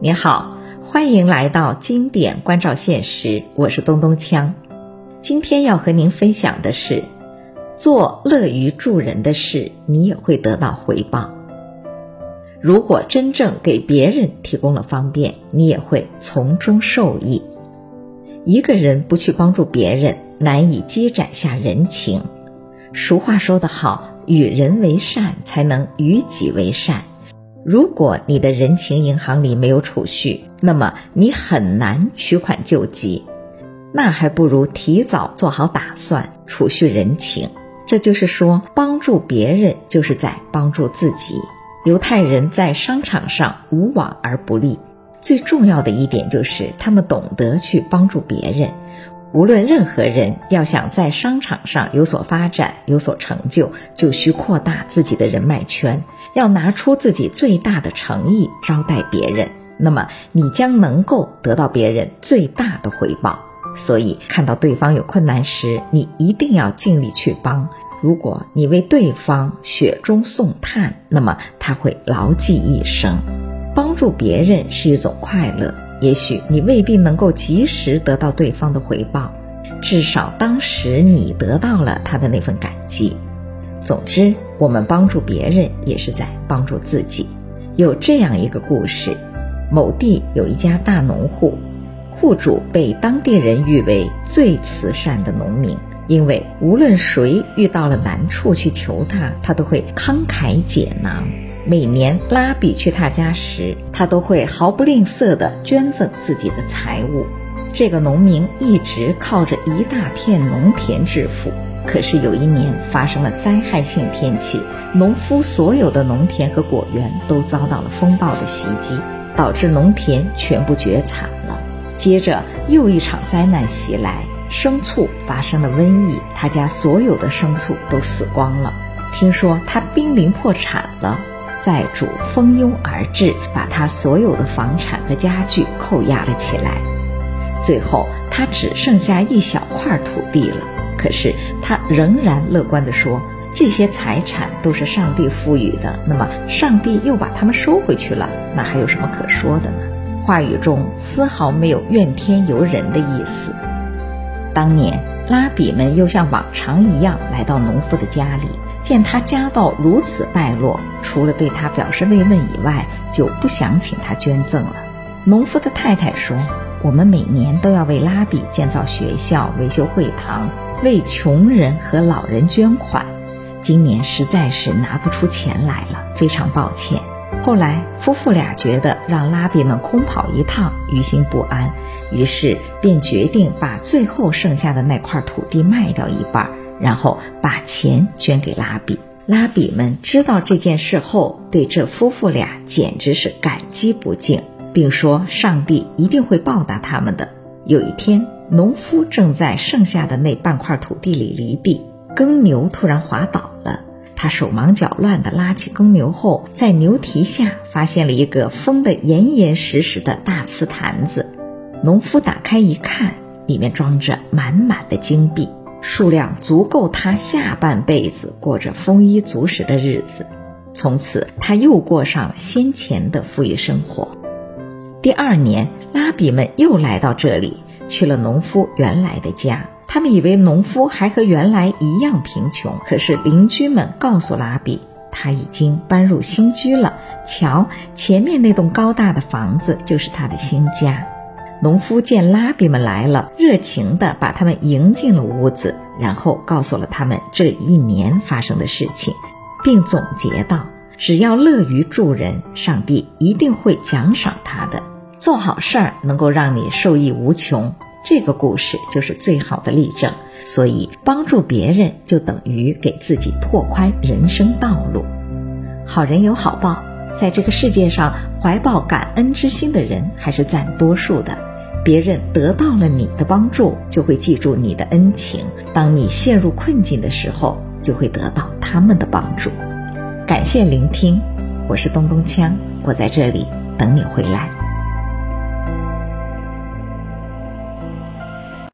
你好，欢迎来到经典关照现实，我是东东锵。今天要和您分享的是，做乐于助人的事，你也会得到回报。如果真正给别人提供了方便，你也会从中受益。一个人不去帮助别人，难以积攒下人情。俗话说得好。与人为善，才能与己为善。如果你的人情银行里没有储蓄，那么你很难取款救急。那还不如提早做好打算，储蓄人情。这就是说，帮助别人就是在帮助自己。犹太人在商场上无往而不利，最重要的一点就是他们懂得去帮助别人。无论任何人要想在商场上有所发展、有所成就，就需扩大自己的人脉圈，要拿出自己最大的诚意招待别人，那么你将能够得到别人最大的回报。所以，看到对方有困难时，你一定要尽力去帮。如果你为对方雪中送炭，那么他会牢记一生。帮助别人是一种快乐。也许你未必能够及时得到对方的回报，至少当时你得到了他的那份感激。总之，我们帮助别人也是在帮助自己。有这样一个故事：某地有一家大农户，户主被当地人誉为最慈善的农民，因为无论谁遇到了难处去求他，他都会慷慨解囊。每年拉比去他家时，他都会毫不吝啬地捐赠自己的财物。这个农民一直靠着一大片农田致富。可是有一年发生了灾害性天气，农夫所有的农田和果园都遭到了风暴的袭击，导致农田全部绝产了。接着又一场灾难袭来，牲畜发生了瘟疫，他家所有的牲畜都死光了。听说他濒临破产了。债主蜂拥而至，把他所有的房产和家具扣押了起来。最后，他只剩下一小块土地了。可是，他仍然乐观地说：“这些财产都是上帝赋予的，那么上帝又把它们收回去了，那还有什么可说的呢？”话语中丝毫没有怨天尤人的意思。当年，拉比们又像往常一样来到农夫的家里。见他家道如此败落，除了对他表示慰问以外，就不想请他捐赠了。农夫的太太说：“我们每年都要为拉比建造学校、维修会堂，为穷人和老人捐款。今年实在是拿不出钱来了，非常抱歉。”后来夫妇俩觉得让拉比们空跑一趟于心不安，于是便决定把最后剩下的那块土地卖掉一半。然后把钱捐给拉比，拉比们知道这件事后，对这夫妇俩简直是感激不尽，并说上帝一定会报答他们的。有一天，农夫正在剩下的那半块土地里犁地，耕牛突然滑倒了，他手忙脚乱地拉起耕牛后，在牛蹄下发现了一个封得严严实实的大瓷坛子，农夫打开一看，里面装着满满的金币。数量足够他下半辈子过着丰衣足食的日子，从此他又过上了先前的富裕生活。第二年，拉比们又来到这里，去了农夫原来的家。他们以为农夫还和原来一样贫穷，可是邻居们告诉拉比，他已经搬入新居了。瞧，前面那栋高大的房子就是他的新家。农夫见拉比们来了，热情地把他们迎进了屋子，然后告诉了他们这一年发生的事情，并总结道：“只要乐于助人，上帝一定会奖赏他的。做好事儿能够让你受益无穷。”这个故事就是最好的例证。所以，帮助别人就等于给自己拓宽人生道路。好人有好报，在这个世界上，怀抱感恩之心的人还是占多数的。别人得到了你的帮助，就会记住你的恩情；当你陷入困境的时候，就会得到他们的帮助。感谢聆听，我是东东锵，我在这里等你回来。